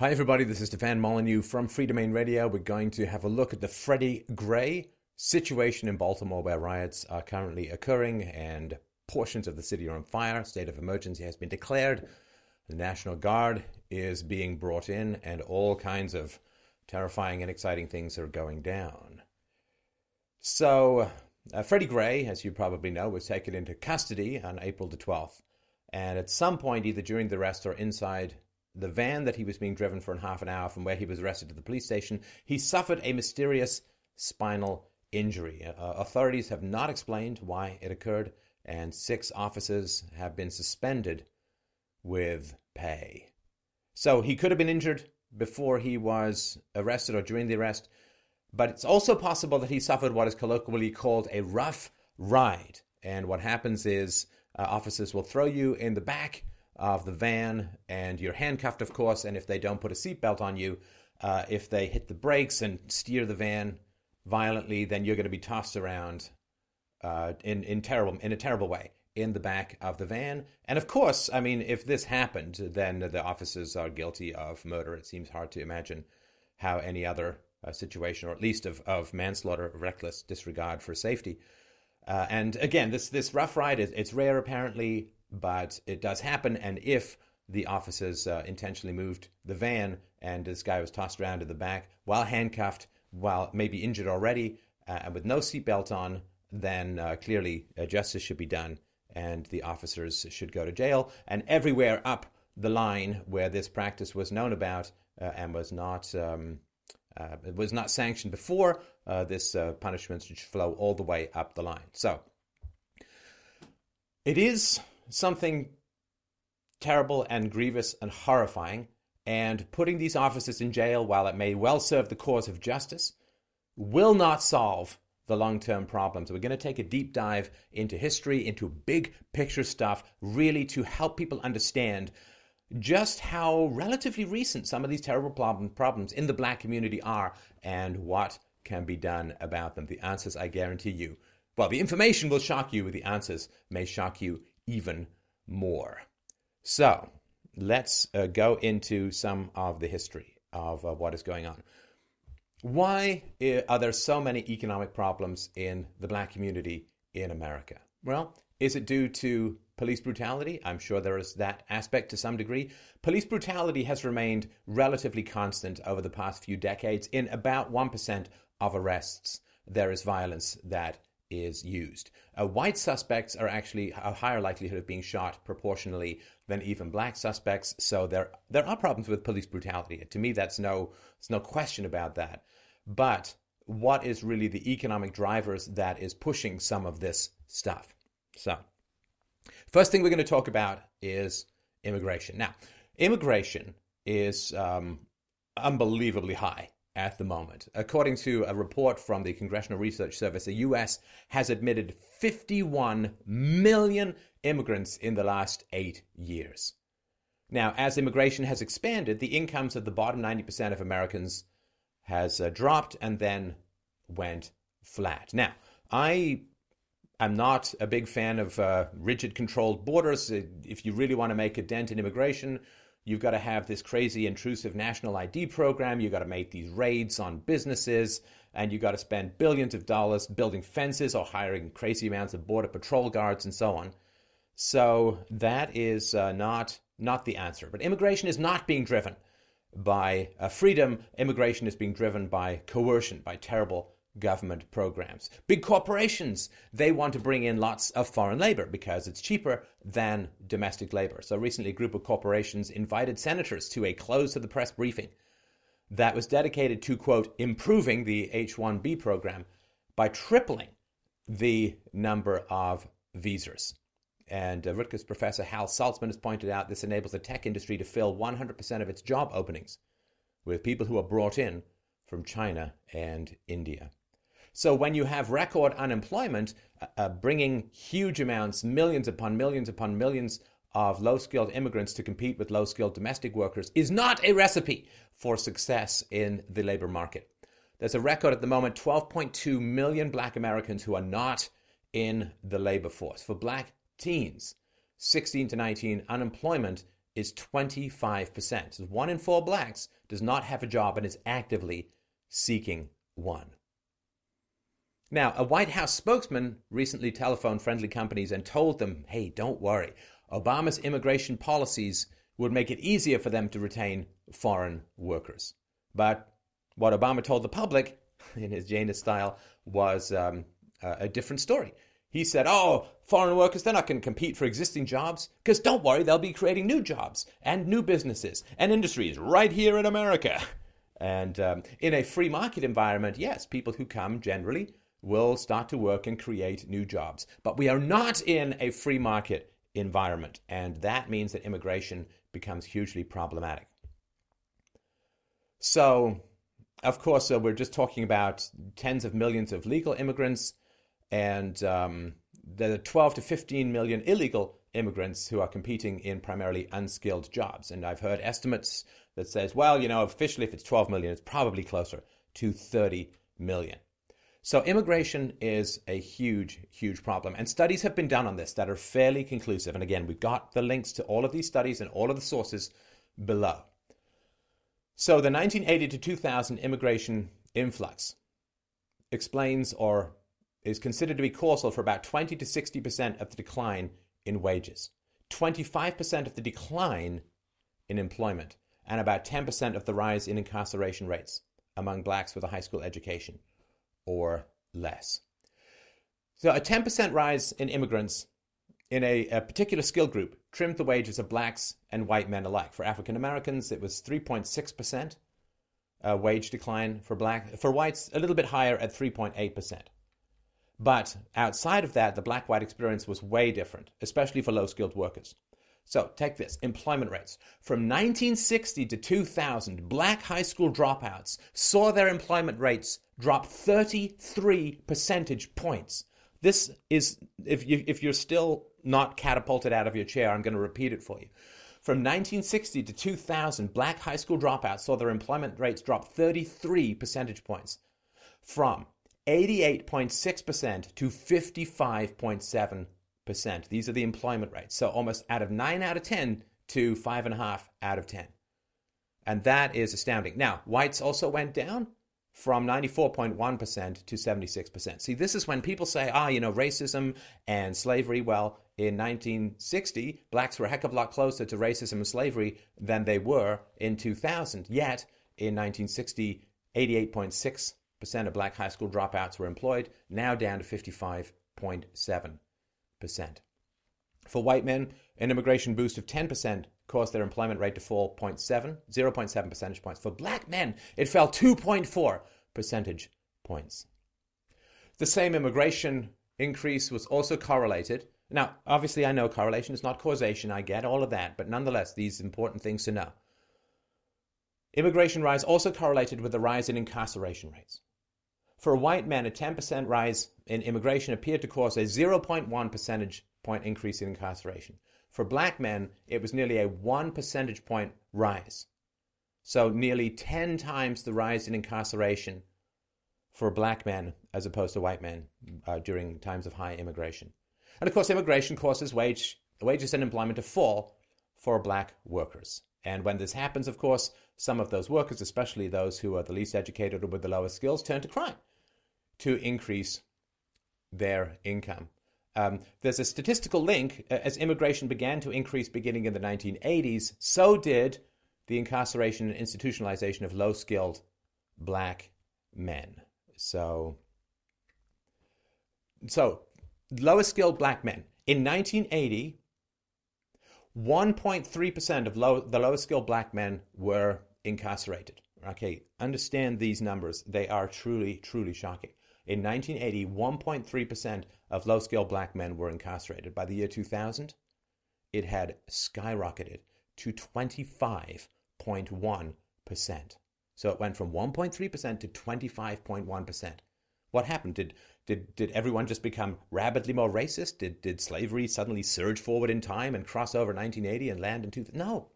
Hi, everybody. This is Stefan Molyneux from Freedomain Radio. We're going to have a look at the Freddie Gray situation in Baltimore, where riots are currently occurring and portions of the city are on fire. State of emergency has been declared. The National Guard is being brought in, and all kinds of terrifying and exciting things are going down. So, uh, Freddie Gray, as you probably know, was taken into custody on April the 12th. And at some point, either during the arrest or inside the van that he was being driven for in half an hour from where he was arrested to the police station, he suffered a mysterious spinal injury. Uh, authorities have not explained why it occurred, and six officers have been suspended with pay. So he could have been injured before he was arrested or during the arrest, but it's also possible that he suffered what is colloquially called a rough ride. And what happens is uh, officers will throw you in the back of the van, and you're handcuffed, of course. And if they don't put a seatbelt on you, uh, if they hit the brakes and steer the van violently, then you're going to be tossed around uh, in in terrible in a terrible way in the back of the van. And of course, I mean, if this happened, then the officers are guilty of murder. It seems hard to imagine how any other uh, situation, or at least of, of manslaughter, reckless disregard for safety. Uh, and again, this this rough ride is it's rare apparently but it does happen. And if the officers uh, intentionally moved the van and this guy was tossed around in the back while handcuffed, while maybe injured already, uh, and with no seatbelt on, then uh, clearly uh, justice should be done and the officers should go to jail. And everywhere up the line where this practice was known about uh, and was not. Um, uh, was not sanctioned before. this punishment should flow all the way up the line. So, it is something terrible and grievous and horrifying, and putting these officers in jail, while it may well serve the cause of justice, will not solve the long term problems. We're going to take a deep dive into history, into big picture stuff, really to help people understand just how relatively recent some of these terrible problem, problems in the black community are and what can be done about them. The answers, I guarantee you. Well, the information will shock you, the answers may shock you even more. So let's uh, go into some of the history of uh, what is going on. Why uh, are there so many economic problems in the black community in America? Well, is it due to police brutality? I'm sure there is that aspect to some degree. Police brutality has remained relatively constant over the past few decades. In about 1% of arrests, there is violence that is used. Uh, white suspects are actually a higher likelihood of being shot proportionally than even black suspects. So there there are problems with police brutality. To me, that's no there's no question about that. But what is really the economic drivers that is pushing some of this stuff? So, first thing we're going to talk about is immigration. Now, immigration is um, unbelievably high at the moment. According to a report from the Congressional Research Service, the U.S. has admitted 51 million immigrants in the last eight years. Now, as immigration has expanded, the incomes of the bottom 90% of Americans has uh, dropped and then went flat. Now, I am not a big fan of uh, rigid controlled borders. If you really want to make a dent in immigration, You've got to have this crazy intrusive national ID program. You've got to make these raids on businesses. And you've got to spend billions of dollars building fences or hiring crazy amounts of border patrol guards and so on. So that is uh, not, not the answer. But immigration is not being driven by uh, freedom. Immigration is being driven by coercion, by terrible government programs. Big corporations, they want to bring in lots of foreign labor because it's cheaper than domestic labor. So recently, a group of corporations invited senators to a close to the press briefing that was dedicated to, quote, improving the H 1B program by tripling the number of visas. And uh, Rutgers professor Hal Salzman has pointed out this enables the tech industry to fill 100% of its job openings with people who are brought in from China and India. So when you have record unemployment, uh, uh, bringing huge amounts, millions upon millions upon millions of low skilled immigrants to compete with low skilled domestic workers is not a recipe for success in the labor market. There's a record at the moment 12.2 million black Americans who are not in the labor force. For black teens, 16 to 19, unemployment is 25%. So one in four blacks does not have a job and is actively seeking one. Now, a White House spokesman recently telephoned friendly companies and told them, hey, don't worry. Obama's immigration policies would make it easier for them to retain foreign workers. But what Obama told the public, in his Janus style, was um, a different story. He said, oh, foreign workers, they're not going to compete for existing jobs because don't worry, they'll be creating new jobs and new businesses and industries right here in America. And um, in a free market environment, yes, people who come generally will start to work and create new jobs. But we are not in a free market environment, and that means that immigration becomes hugely problematic. So, of course, uh, we're just talking about tens of millions of legal immigrants, and um, are 12 to 15 million illegal immigrants who are competing in primarily unskilled jobs. And I've heard estimates that says, well, you know, officially if it's 12 million, it's probably closer to 30 million. So immigration is a huge, huge problem. And studies have been done on this that are fairly conclusive. And again, we've got the links to all of these studies and all of the sources below. So the 1980 to 2000 immigration influx explains or is considered to be causal for about 20 to 60% of the decline in wages, 25% of the decline in employment, and about 10% of the rise in incarceration rates among blacks with a high school education or less. So a 10% rise in immigrants in a, a, particular skill group trimmed the wages of blacks and white men alike. For African Americans, it was 3.6% uh, wage decline. For black, for whites, a little bit higher at 3.8%. But outside of that, the black-white experience was way different, especially for low-skilled workers. So take this employment rates. From 1960 to 2000, black high school dropouts saw their employment rates drop 33 percentage points. This is, if, you, if you're still not catapulted out of your chair, I'm going to repeat it for you. From 1960 to 2000, black high school dropouts saw their employment rates drop 33 percentage points. From 88.6% to 55.7 percent. These are the employment rates. So almost out of nine out of 10 to five and a half out of 10. And that is astounding. Now, whites also went down from 94.1% to 76%. See, this is when people say, ah, you know, racism and slavery. Well, in 1960, blacks were a heck of a lot closer to racism and slavery than they were in 2000. Yet, in 1960, 88.6% of black high school dropouts were employed, now down to 55.7 for white men, an immigration boost of 10% caused their employment rate to fall 0.7, 0.7 percentage points. For black men, it fell 2.4 percentage points. The same immigration increase was also correlated. Now, obviously, I know correlation is not causation, I get all of that, but nonetheless, these important things to know. Immigration rise also correlated with the rise in incarceration rates. For white men, a 10% rise in immigration appeared to cause a 0.1 percentage point increase in incarceration. For black men, it was nearly a 1 percentage point rise. So, nearly 10 times the rise in incarceration for black men as opposed to white men uh, during times of high immigration. And of course, immigration causes wage, wages and employment to fall for black workers. And when this happens, of course, some of those workers, especially those who are the least educated or with the lowest skills, turn to crime to increase their income. Um, there's a statistical link. As immigration began to increase beginning in the 1980s, so did the incarceration and institutionalization of low skilled black men. So, so lowest skilled black men. In 1980, 1.3% of low, the lowest skilled black men were incarcerated. Okay, understand these numbers. They are truly, truly shocking. In 1980, 1.3% of low skilled black men were incarcerated. By the year 2000, it had skyrocketed to 25.1%. So it went from 1.3% to 25.1%. What happened? Did, did, did everyone just become rapidly more racist? Did, did slavery suddenly surge forward in time and cross over 1980 and land in 2000? No.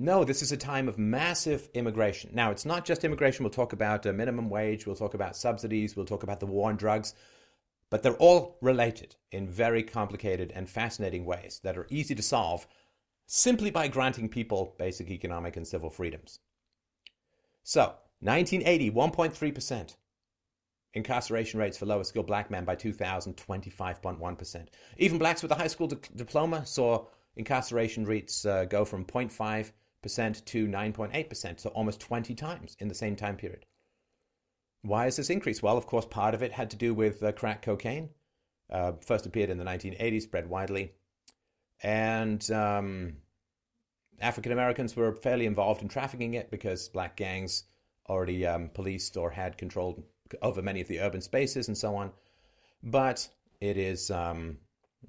No, this is a time of massive immigration. Now, it's not just immigration. We'll talk about a minimum wage, we'll talk about subsidies, we'll talk about the war on drugs, but they're all related in very complicated and fascinating ways that are easy to solve simply by granting people basic economic and civil freedoms. So, 1980, 1.3%. Incarceration rates for lower skilled black men by 2000, 25.1%. Even blacks with a high school di- diploma saw incarceration rates uh, go from 0.5% to 9.8%, so almost 20 times in the same time period. Why is this increase? Well, of course, part of it had to do with uh, crack cocaine. Uh, first appeared in the 1980s, spread widely. And um, African Americans were fairly involved in trafficking it because black gangs already um, policed or had control over many of the urban spaces and so on. But it is um,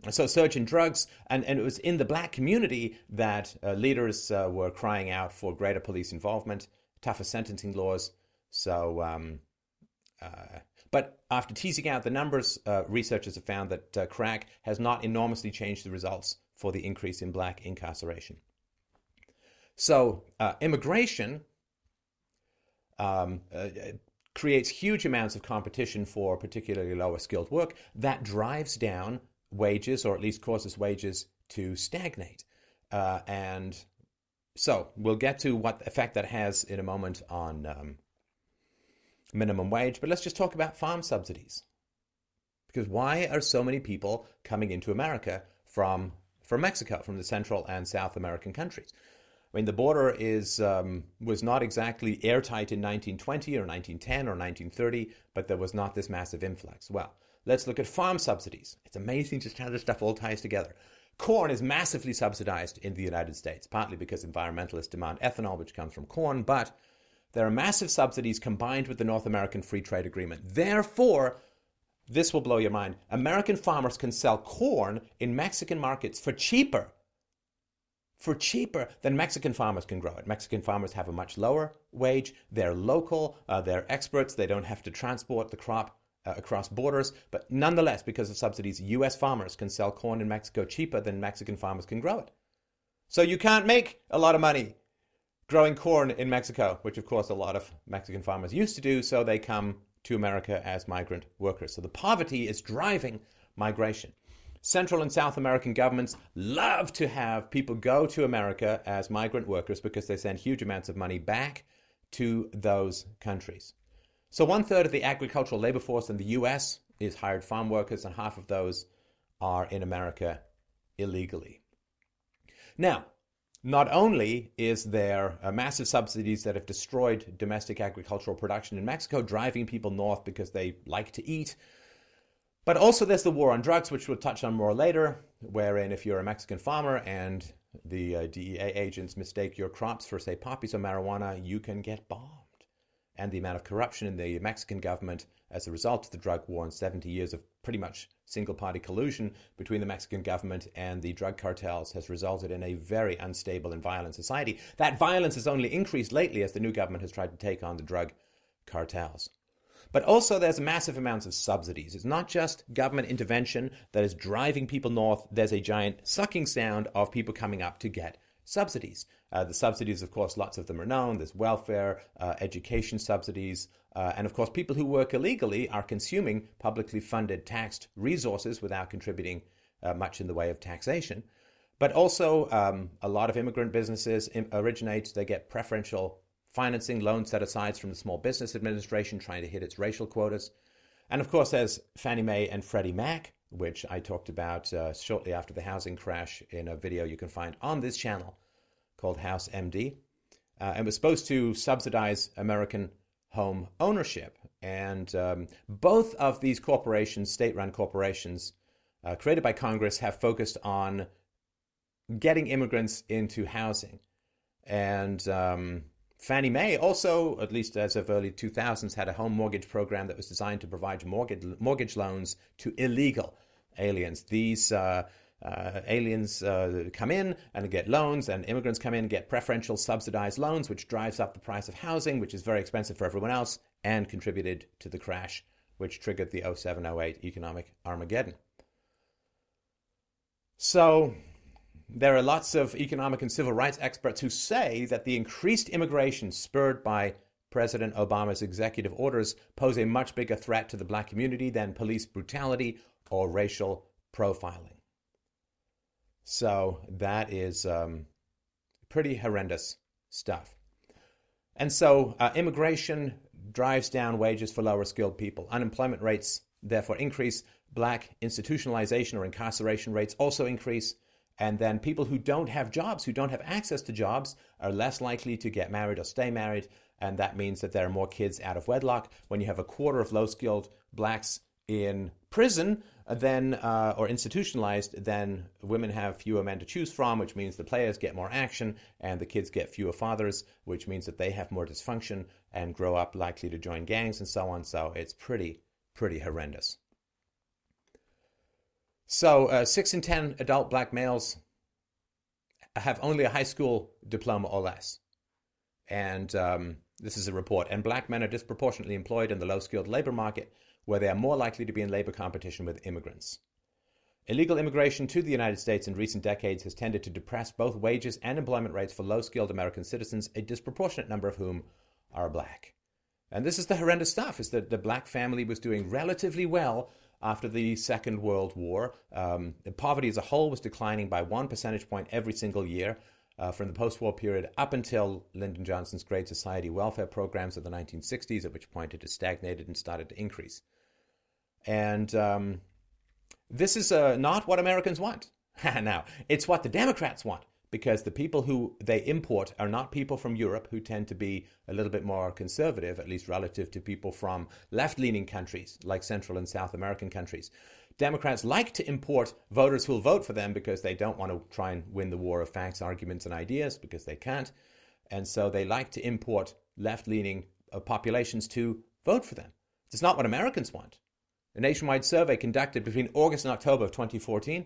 so surge in drugs, and, and it was in the black community that uh, leaders uh, were crying out for greater police involvement, tougher sentencing laws. So, um, uh, but after teasing out the numbers, uh, researchers have found that uh, crack has not enormously changed the results for the increase in black incarceration. So, uh, immigration um, creates huge amounts of competition for particularly lower skilled work that drives down wages, or at least causes wages to stagnate. Uh, and so we'll get to what effect that has in a moment on um, minimum wage, but let's just talk about farm subsidies. Because why are so many people coming into America from, from Mexico, from the Central and South American countries? I mean, the border is um, was not exactly airtight in 1920 or 1910 or 1930, but there was not this massive influx. Well, let's look at farm subsidies. It's amazing just how this stuff all ties together. Corn is massively subsidized in the United States, partly because environmentalists demand ethanol, which comes from corn, but there are massive subsidies combined with the North American Free Trade Agreement. Therefore, this will blow your mind. American farmers can sell corn in Mexican markets for cheaper for cheaper than Mexican farmers can grow it. Mexican farmers have a much lower wage. They're local. Uh, they're experts. They don't have to transport the crop uh, across borders. But nonetheless, because of subsidies, U.S. farmers can sell corn in Mexico cheaper than Mexican farmers can grow it. So you can't make a lot of money growing corn in Mexico, which of course a lot of Mexican farmers used to do. So they come to America as migrant workers. So the poverty is driving migration. Central and South American governments love to have people go to America as migrant workers because they send huge amounts of money back to those countries. So, one third of the agricultural labor force in the US is hired farm workers, and half of those are in America illegally. Now, not only is there uh, massive subsidies that have destroyed domestic agricultural production in Mexico, driving people north because they like to eat, but also, there's the war on drugs, which we'll touch on more later, wherein if you're a Mexican farmer and the uh, DEA agents mistake your crops for, say, poppies or marijuana, you can get bombed. And the amount of corruption in the Mexican government as a result of the drug war and 70 years of pretty much single party collusion between the Mexican government and the drug cartels has resulted in a very unstable and violent society. That violence has only increased lately as the new government has tried to take on the drug cartels. But also, there's massive amounts of subsidies. It's not just government intervention that is driving people north. There's a giant sucking sound of people coming up to get subsidies. Uh, the subsidies, of course, lots of them are known. There's welfare, uh, education subsidies, uh, and of course, people who work illegally are consuming publicly funded taxed resources without contributing uh, much in the way of taxation. But also, um, a lot of immigrant businesses originate, they get preferential financing loans set aside from the Small Business Administration trying to hit its racial quotas. And of course, there's Fannie Mae and Freddie Mac, which I talked about uh, shortly after the housing crash in a video you can find on this channel called House MD. Uh, and was supposed to subsidize American home ownership. And um, both of these corporations, state run corporations uh, created by Congress, have focused on getting immigrants into housing. And um, Fannie Mae also, at least as of early 2000s, had a home mortgage program that was designed to provide mortgage, mortgage loans to illegal aliens. These uh, uh, aliens uh, come in and get loans, and immigrants come in and get preferential subsidized loans, which drives up the price of housing, which is very expensive for everyone else, and contributed to the crash, which triggered the 07 08 economic Armageddon. So, there are lots of economic and civil rights experts who say that the increased immigration spurred by President Obama's executive orders pose a much bigger threat to the black community than police brutality or racial profiling. So that is um, pretty horrendous stuff. And so uh, immigration drives down wages for lower skilled people. Unemployment rates therefore increase. Black institutionalization or incarceration rates also increase. And then people who don't have jobs, who don't have access to jobs, are less likely to get married or stay married. And that means that there are more kids out of wedlock. When you have a quarter of low skilled blacks in prison, then uh, or institutionalized, then women have fewer men to choose from, which means the players get more action and the kids get fewer fathers, which means that they have more dysfunction and grow up likely to join gangs and so on. So it's pretty, pretty horrendous. So uh, six in ten adult black males have only a high school diploma or less, and um, this is a report. And black men are disproportionately employed in the low skilled labor market where they are more likely to be in labor competition with immigrants. Illegal immigration to the United States in recent decades has tended to depress both wages and employment rates for low skilled American citizens, a disproportionate number of whom are black. And this is the horrendous stuff, is that the black family was doing relatively well after the Second World War. Um, poverty as a whole was declining by one percentage point every single year uh, from the post war period up until Lyndon Johnson's Great Society welfare programs of the 1960s, at which point it has stagnated and started to increase. And um, this is uh, not what Americans want. now, it's what the Democrats want because the people who they import are not people from Europe who tend to be a little bit more conservative, at least relative to people from left leaning countries like Central and South American countries. Democrats like to import voters who'll vote for them because they don't want to try and win the war of facts, arguments, and ideas because they can't. And so they like to import left leaning uh, populations to vote for them. It's not what Americans want. A nationwide survey conducted between August and October of 2014.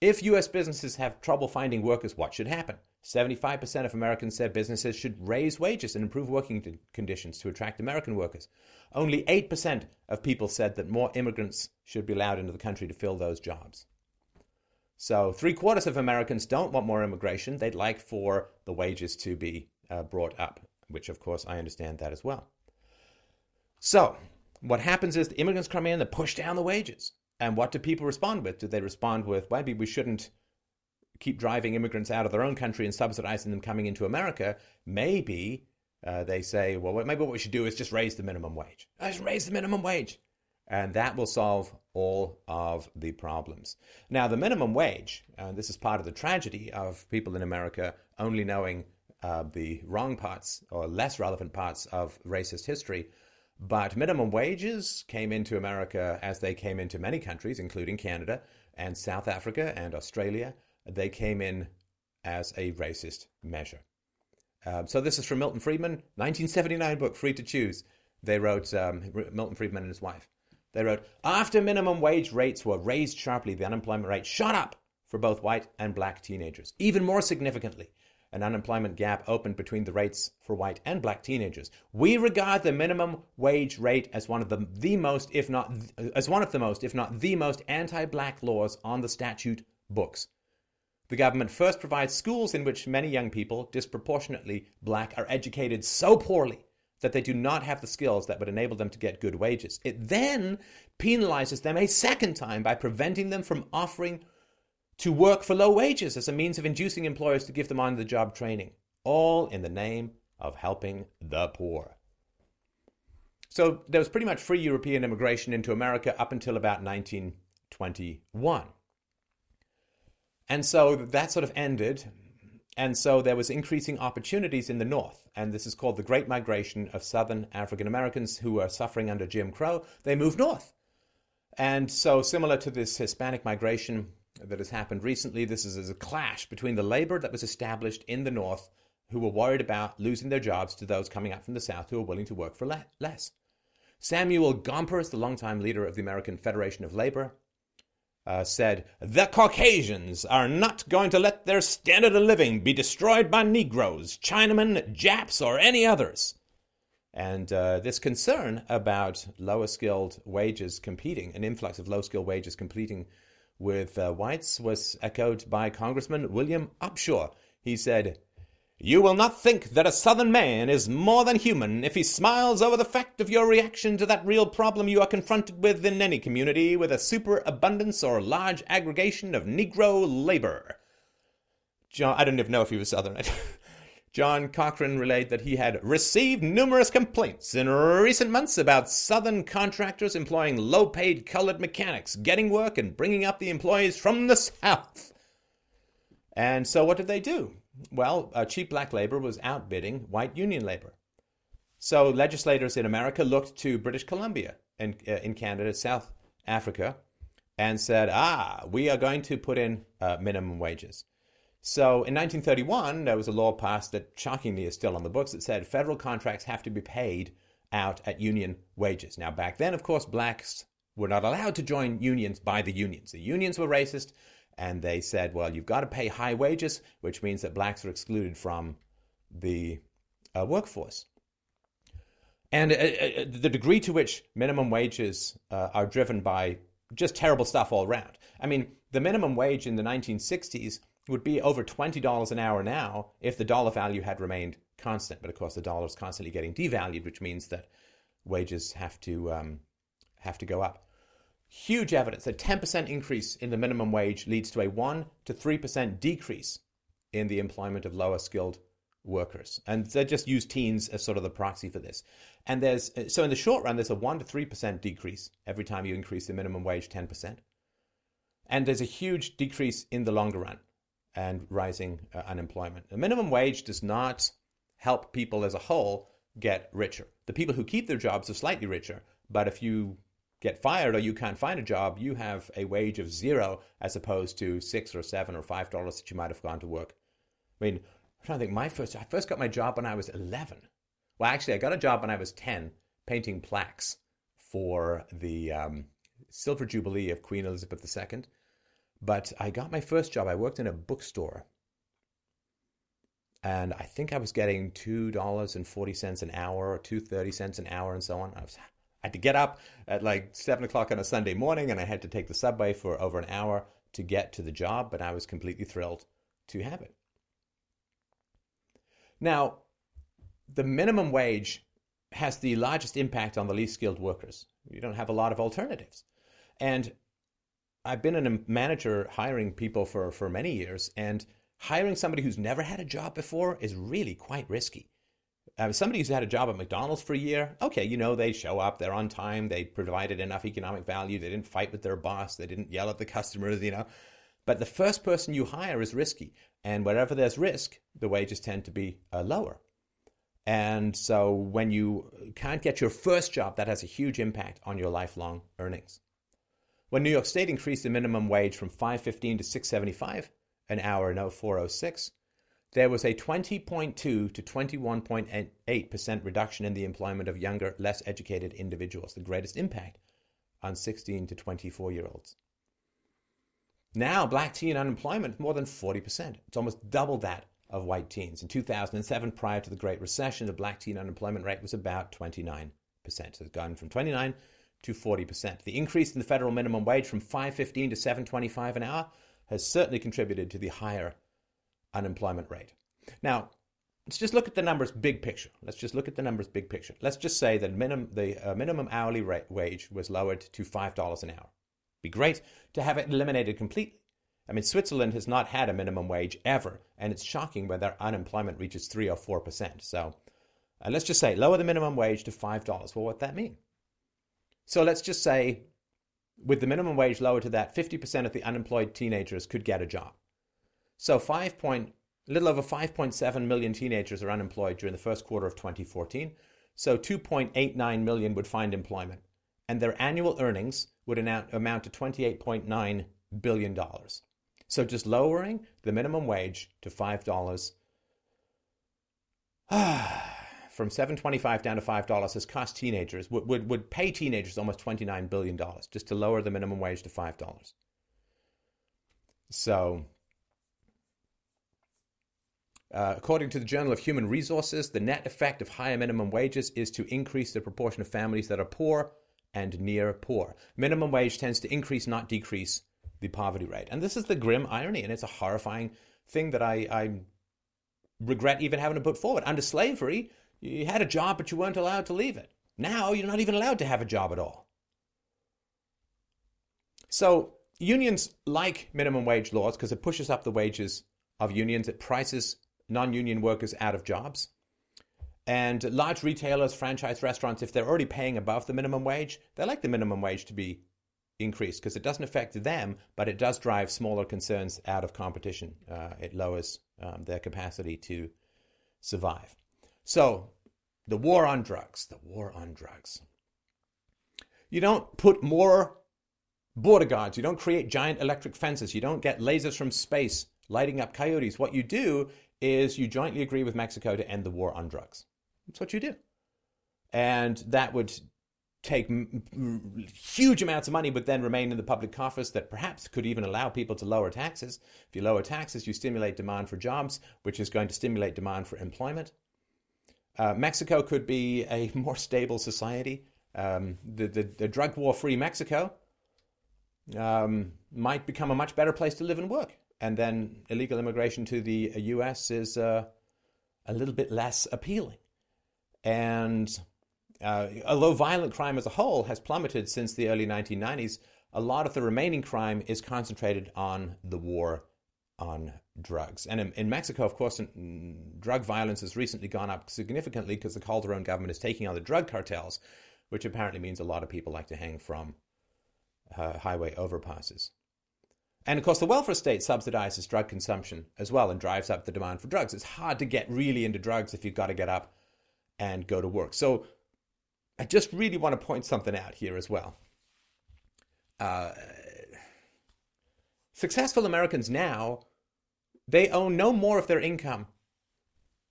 If U.S. businesses have trouble finding workers, what should happen? 75% of Americans said businesses should raise wages and improve working conditions to attract American workers. Only 8% of people said that more immigrants should be allowed into the country to fill those jobs. So, three quarters of Americans don't want more immigration. They'd like for the wages to be uh, brought up, which, of course, I understand that as well. So, what happens is the immigrants come in, they push down the wages. And what do people respond with? Do they respond with, well, maybe we shouldn't keep driving immigrants out of their own country and subsidizing them coming into America? Maybe uh, they say, well, maybe what we should do is just raise the minimum wage. Just raise the minimum wage. And that will solve all of the problems. Now, the minimum wage, uh, this is part of the tragedy of people in America only knowing uh, the wrong parts or less relevant parts of racist history. But minimum wages came into America as they came into many countries, including Canada and South Africa and Australia. They came in as a racist measure. Um, so this is from Milton Friedman, 1979 book, Free to Choose. They wrote, um, Milton Friedman and his wife, they wrote, after minimum wage rates were raised sharply, the unemployment rate shot up for both white and black teenagers. Even more significantly, an unemployment gap opened between the rates for white and black teenagers. We regard the minimum wage rate as one of the, the most, if not as one of the most, if not the most anti-black laws on the statute books. The government first provides schools in which many young people, disproportionately black, are educated so poorly that they do not have the skills that would enable them to get good wages. It then penalizes them a second time by preventing them from offering to work for low wages as a means of inducing employers to give them on the job training, all in the name of helping the poor. So there was pretty much free European immigration into America up until about 1921. And so that sort of ended. And so there was increasing opportunities in the North. And this is called the Great Migration of Southern African Americans who were suffering under Jim Crow. They moved north. And so, similar to this Hispanic migration that has happened recently. This is a clash between the labor that was established in the North, who were worried about losing their jobs, to those coming up from the South who are willing to work for le- less. Samuel Gompers, the longtime leader of the American Federation of Labor, uh, said, The Caucasians are not going to let their standard of living be destroyed by Negroes, Chinamen, Japs, or any others. And uh, this concern about lower skilled wages competing, an influx of low skilled wages competing with uh, whites was echoed by Congressman William Upshaw. He said, You will not think that a southern man is more than human if he smiles over the fact of your reaction to that real problem you are confronted with in any community with a superabundance or large aggregation of Negro labor. John, I don't even know if he was southern. John Cochran relayed that he had received numerous complaints in recent months about Southern contractors employing low paid colored mechanics, getting work and bringing up the employees from the South. And so, what did they do? Well, uh, cheap black labor was outbidding white union labor. So legislators in America looked to British Columbia and uh, in Canada, South Africa, and said, "Ah, we are going to put in uh, minimum wages." So in 1931, there was a law passed that shockingly is still on the books that said federal contracts have to be paid out at union wages. Now, back then, of course, blacks were not allowed to join unions by the unions. The unions were racist and they said, well, you've got to pay high wages, which means that blacks are excluded from the uh, workforce. And uh, uh, the degree to which minimum wages uh, are driven by just terrible stuff all around. I mean, the minimum wage in the 1960s would be over $20 an hour now if the dollar value had remained constant. But of course, the dollar is constantly getting devalued, which means that wages have to um, have to go up huge evidence A 10% increase in the minimum wage leads to a 1 to 3% decrease in the employment of lower skilled workers. And they just use teens as sort of the proxy for this. And there's so in the short run, there's a 1 to 3% decrease every time you increase the minimum wage 10%. And there's a huge decrease in the longer run and rising uh, unemployment. The minimum wage does not help people as a whole get richer. The people who keep their jobs are slightly richer, but if you get fired or you can't find a job, you have a wage of zero as opposed to six or seven or five dollars that you might have gone to work. I mean, I'm trying to think. My first, I first got my job when I was 11. Well, actually, I got a job when I was 10, painting plaques for the um, Silver Jubilee of Queen Elizabeth II. But I got my first job. I worked in a bookstore, and I think I was getting two dollars and forty cents an hour or two thirty cents an hour, and so on. I was I had to get up at like seven o'clock on a Sunday morning and I had to take the subway for over an hour to get to the job, but I was completely thrilled to have it. Now, the minimum wage has the largest impact on the least skilled workers. You don't have a lot of alternatives. And I've been a manager hiring people for, for many years, and hiring somebody who's never had a job before is really quite risky uh, somebody who's had a job at McDonald's for a year, okay, you know, they show up, they're on time, they provided enough economic value, they didn't fight with their boss, they didn't yell at the customers, you know. But the first person you hire is risky. And wherever there's risk, the wages tend to be uh, lower. And so when you can't get your first job, that has a huge impact on your lifelong earnings. When New York State increased the minimum wage from 515 to 675 an hour in 0406, there was a 20.2 to 21.8% reduction in the employment of younger, less educated individuals, the greatest impact on 16 to 24 year olds. Now, black teen unemployment is more than 40%. It's almost double that of white teens. In 2007, prior to the Great Recession, the black teen unemployment rate was about 29%. So it's gone from 29 to 40%. The increase in the federal minimum wage from 515 to 725 an hour has certainly contributed to the higher unemployment rate. Now, let's just look at the numbers big picture. Let's just look at the numbers big picture. Let's just say that the uh, minimum hourly rate, wage was lowered to $5 an hour. Be great to have it eliminated completely. I mean, Switzerland has not had a minimum wage ever, and it's shocking when their unemployment reaches 3 or 4%. So uh, let's just say lower the minimum wage to $5. Well, what that mean? So let's just say with the minimum wage lowered to that, 50% of the unemployed teenagers could get a job. So five point, a little over 5.7 million teenagers are unemployed during the first quarter of 2014. So 2.89 million would find employment, and their annual earnings would amount to 28.9 billion dollars. So just lowering the minimum wage to five dollars. Ah, from 725 down to $5 has cost teenagers, would, would, would pay teenagers almost $29 billion just to lower the minimum wage to $5. So uh, according to the Journal of Human Resources, the net effect of higher minimum wages is to increase the proportion of families that are poor and near poor. Minimum wage tends to increase, not decrease, the poverty rate. And this is the grim irony, and it's a horrifying thing that I, I regret even having to put forward. Under slavery, you had a job, but you weren't allowed to leave it. Now you're not even allowed to have a job at all. So unions like minimum wage laws because it pushes up the wages of unions, it prices non union workers out of jobs. And large retailers, franchise restaurants, if they're already paying above the minimum wage, they like the minimum wage to be increased because it doesn't affect them, but it does drive smaller concerns out of competition. Uh, it lowers um, their capacity to survive. So, the war on drugs, the war on drugs. You don't put more border guards, you don't create giant electric fences, you don't get lasers from space lighting up coyotes. What you do is you jointly agree with Mexico to end the war on drugs. That's what you do. And that would take huge amounts of money, but then remain in the public coffers that perhaps could even allow people to lower taxes. If you lower taxes, you stimulate demand for jobs, which is going to stimulate demand for employment. Uh, Mexico could be a more stable society. Um, the, the, the drug war free Mexico um, might become a much better place to live and work. And then illegal immigration to the US is uh, a little bit less appealing. And uh, although violent crime as a whole has plummeted since the early 1990s, a lot of the remaining crime is concentrated on the war on drugs. And in, in Mexico, of course, drug violence has recently gone up significantly because the Calderon government is taking on the drug cartels, which apparently means a lot of people like to hang from uh, highway overpasses. And of course, the welfare state subsidizes drug consumption as well and drives up the demand for drugs. It's hard to get really into drugs if you've got to get up and go to work. So I just really want to point something out here as well. Uh, successful Americans now, they own no more of their income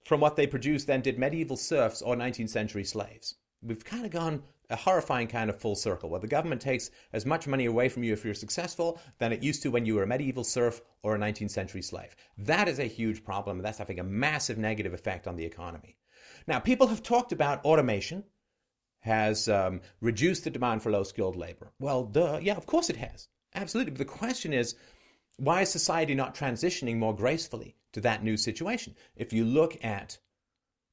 from what they produce than did medieval serfs or 19th century slaves. We've kind of gone a horrifying kind of full circle where the government takes as much money away from you if you're successful than it used to when you were a medieval serf or a 19th century slave. That is a huge problem, and that's having a massive negative effect on the economy. Now, people have talked about automation has um, reduced the demand for low skilled labor. Well, duh, yeah, of course it has. Absolutely. But the question is, why is society not transitioning more gracefully to that new situation? If you look at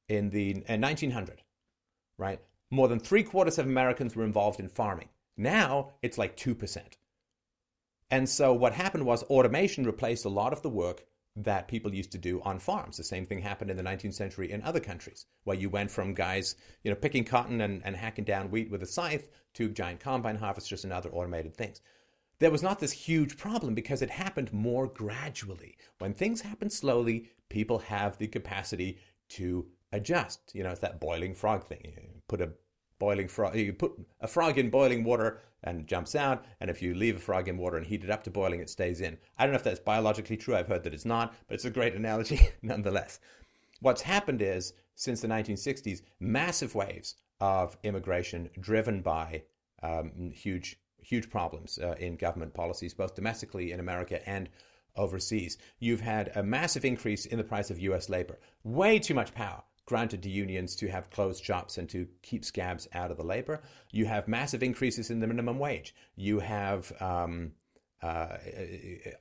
in the in 1900, right, more than three quarters of Americans were involved in farming. Now it's like 2%. And so what happened was automation replaced a lot of the work that people used to do on farms. The same thing happened in the 19th century in other countries, where you went from guys, you know, picking cotton and, and hacking down wheat with a scythe to giant combine harvesters and other automated things. There was not this huge problem because it happened more gradually. When things happen slowly, people have the capacity to adjust. You know, it's that boiling frog thing. You put a boiling frog, you put a frog in boiling water and jumps out, and if you leave a frog in water and heat it up to boiling, it stays in. I don't know if that's biologically true. I've heard that it's not, but it's a great analogy nonetheless. What's happened is since the 1960s, massive waves of immigration driven by um, huge, huge problems uh, in government policies, both domestically in America and overseas. You've had a massive increase in the price of US labor, way too much power granted to unions to have closed shops and to keep scabs out of the labor. You have massive increases in the minimum wage. You have um, uh,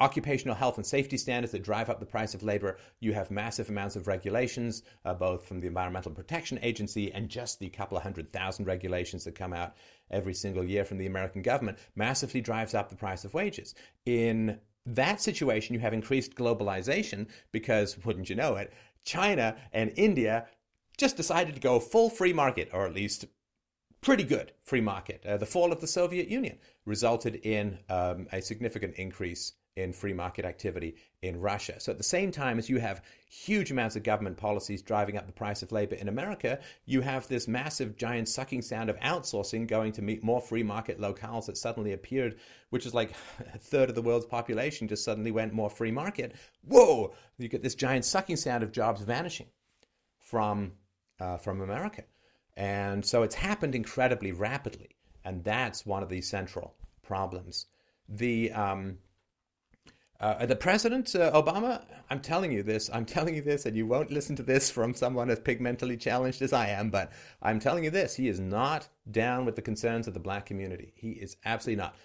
occupational health and safety standards that drive up the price of labor. You have massive amounts of regulations, uh, both from the Environmental Protection Agency and just the couple of hundred thousand regulations that come out every single year from the American government, massively drives up the price of wages. In that situation, you have increased globalization because, wouldn't you know it, China and India just decided to go full free market, or at least pretty good free market. Uh, the fall of the Soviet Union resulted in um, a significant increase in free market activity in Russia. So at the same time as you have huge amounts of government policies driving up the price of labor in America, you have this massive giant sucking sound of outsourcing going to meet more free market locales that suddenly appeared, which is like a third of the world's population just suddenly went more free market. Whoa! You get this giant sucking sound of jobs vanishing from uh, from America. And so it's happened incredibly rapidly. And that's one of the central problems. The, um, uh, the president, uh, Obama, I'm telling you this, I'm telling you this, and you won't listen to this from someone as pigmentally challenged as I am, but I'm telling you this, he is not down with the concerns of the black community. He is absolutely not.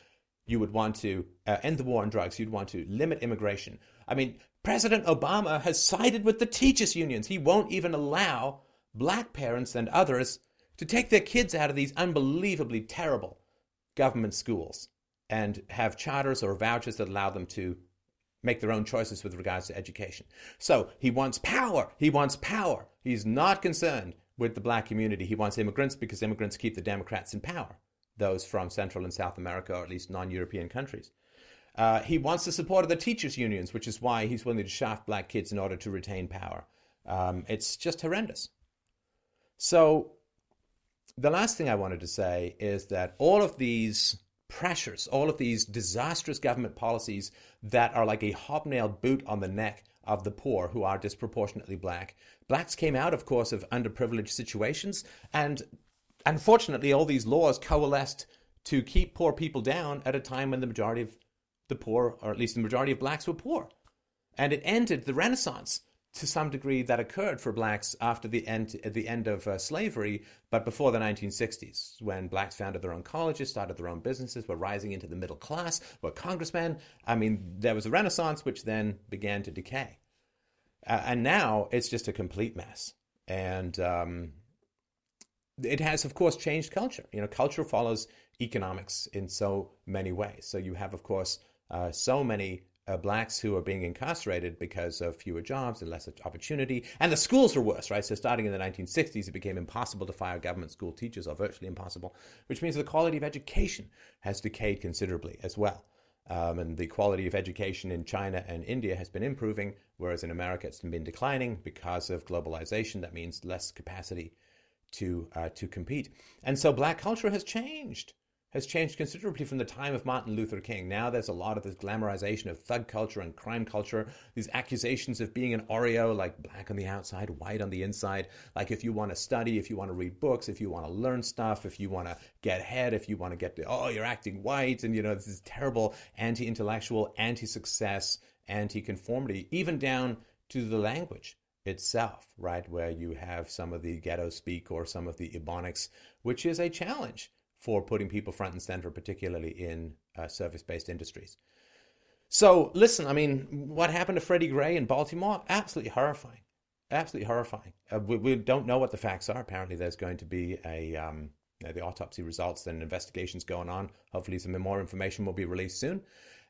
You would want to uh, end the war on drugs, you'd want to limit immigration. I mean, President Obama has sided with the teachers' unions. He won't even allow black parents and others to take their kids out of these unbelievably terrible government schools and have charters or vouchers that allow them to make their own choices with regards to education. So he wants power. He wants power. He's not concerned with the black community. He wants immigrants because immigrants keep the Democrats in power, those from Central and South America, or at least non European countries. Uh, he wants the support of the teachers' unions, which is why he's willing to shaft black kids in order to retain power. Um, it's just horrendous. So, the last thing I wanted to say is that all of these pressures, all of these disastrous government policies that are like a hobnailed boot on the neck of the poor who are disproportionately black. Blacks came out, of course, of underprivileged situations, and unfortunately, all these laws coalesced to keep poor people down at a time when the majority of the poor, or at least the majority of blacks, were poor. And it ended the Renaissance to some degree that occurred for blacks after the end at the end of uh, slavery, but before the 1960s, when blacks founded their own colleges, started their own businesses, were rising into the middle class, were congressmen. I mean, there was a renaissance which then began to decay, uh, and now it's just a complete mess. And um, it has, of course, changed culture. You know, culture follows economics in so many ways. So you have, of course, uh, so many uh, blacks who are being incarcerated because of fewer jobs and less opportunity. And the schools are worse, right? So starting in the 1960s, it became impossible to fire government school teachers, or virtually impossible, which means the quality of education has decayed considerably as well. Um, and the quality of education in China and India has been improving, whereas in America it's been declining because of globalization. That means less capacity to uh, to compete. And so black culture has changed has changed considerably from the time of Martin Luther King. Now there's a lot of this glamorization of thug culture and crime culture, these accusations of being an Oreo, like black on the outside, white on the inside. Like if you want to study, if you want to read books, if you want to learn stuff, if you want to get ahead, if you want to get, oh, you're acting white, and you know, this is terrible anti intellectual, anti success, anti conformity, even down to the language itself, right? Where you have some of the ghetto speak or some of the Ebonics, which is a challenge for putting people front and center, particularly in uh, service based industries. So, listen, I mean, what happened to Freddie Gray in Baltimore? Absolutely horrifying. Absolutely horrifying. Uh, we, we, don't know what the facts are. Apparently, there's going to be a um, you know, the autopsy results and investigations going on. Hopefully, some more information will be released soon.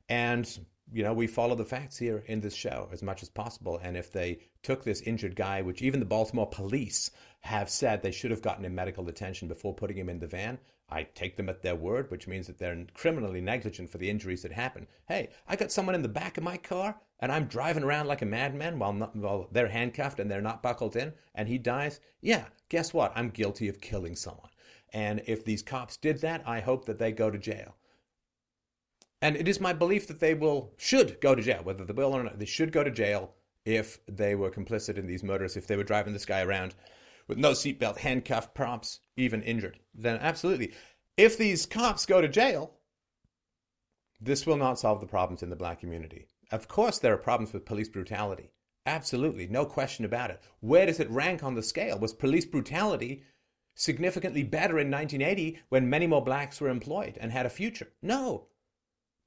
And you know, we follow the facts here in this show as much as possible. And if they took this injured guy, which even the Baltimore police have said they should have gotten him medical attention before putting him in the van, I take them at their word, which means that they're criminally negligent for the injuries that happen. Hey, I got someone in the back of my car and I'm driving around like a madman while, not, while they're handcuffed and they're not buckled in and he dies. Yeah, guess what? I'm guilty of killing someone. And if these cops did that, I hope that they go to jail. And it is my belief that they will, should go to jail, whether they will or not. They should go to jail if they were complicit in these murders, if they were driving this guy around with no seatbelt, handcuffed, perhaps even injured, then absolutely. If these cops go to jail, this will not solve the problems in the black community. Of course, there are problems with police brutality. Absolutely, no question about it. Where does it rank on the scale? Was police brutality significantly better in 1980 when many more blacks were employed and had a future? No.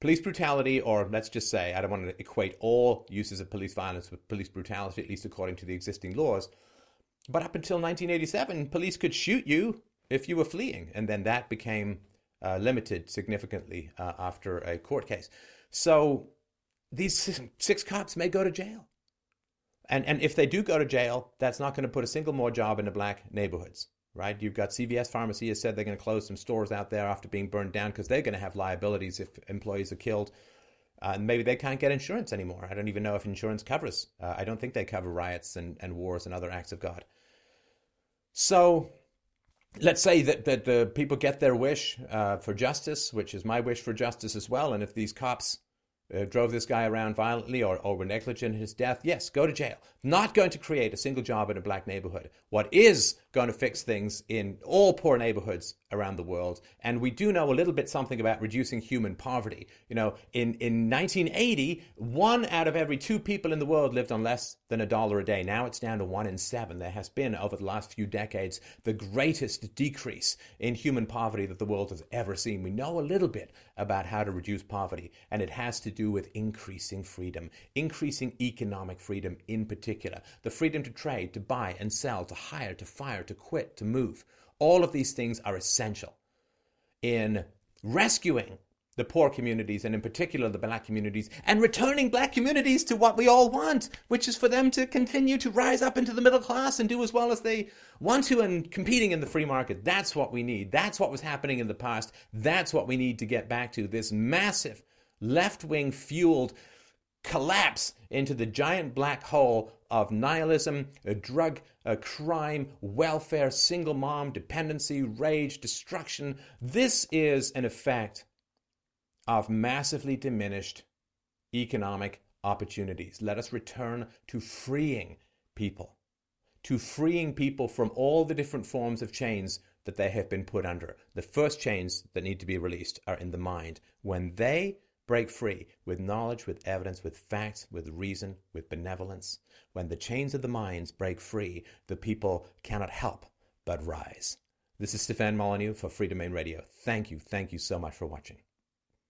Police brutality, or let's just say, I don't want to equate all uses of police violence with police brutality, at least according to the existing laws, but up until 1987, police could shoot you if you were fleeing, and then that became uh, limited significantly uh, after a court case. So these six cops may go to jail. And, and if they do go to jail, that's not going to put a single more job in the black neighborhoods, right? You've got CVS Pharmacy has said they're going to close some stores out there after being burned down because they're going to have liabilities if employees are killed. Uh, maybe they can't get insurance anymore. I don't even know if insurance covers. Uh, I don't think they cover riots and, and wars and other acts of God. So let's say that, that the people get their wish uh, for justice, which is my wish for justice as well. And if these cops uh, drove this guy around violently or, or were negligent in his death, yes, go to jail. Not going to create a single job in a black neighborhood. What is going to fix things in all poor neighborhoods around the world, and we do know a little bit something about reducing human poverty. You know, in, in 1980, one out of every two people in the world lived on less than a dollar a day. Now it's down to one in seven. There has been, over the last few decades, the greatest decrease in human poverty that the world has ever seen. We know a little bit about how to reduce poverty, and it has to do with increasing freedom, increasing economic freedom in particular, the freedom to trade, to buy and sell, to hire, to fire, to quit, to move. All of these things are essential in rescuing the poor communities and in particular the black communities and returning black communities to what we all want which is for them to continue to rise up into the middle class and do as well as they want to and competing in the free market. That's what we need. That's what was happening in the past. That's what we need to get back to. This massive left-wing fueled collapse into the giant black hole of nihilism, a drug, a crime, welfare, single mom, dependency, rage, destruction. This is an effect of massively diminished economic opportunities. Let us return to freeing people, to freeing people from all the different forms of chains that they have been put under. The first chains that need to be released are in the mind. When they break free with knowledge, with evidence, with facts, with reason, with benevolence, when the chains of the minds break free, the people cannot help but rise. This is Stefan Molyneux for Freedomain Radio. Thank you, thank you so much for watching.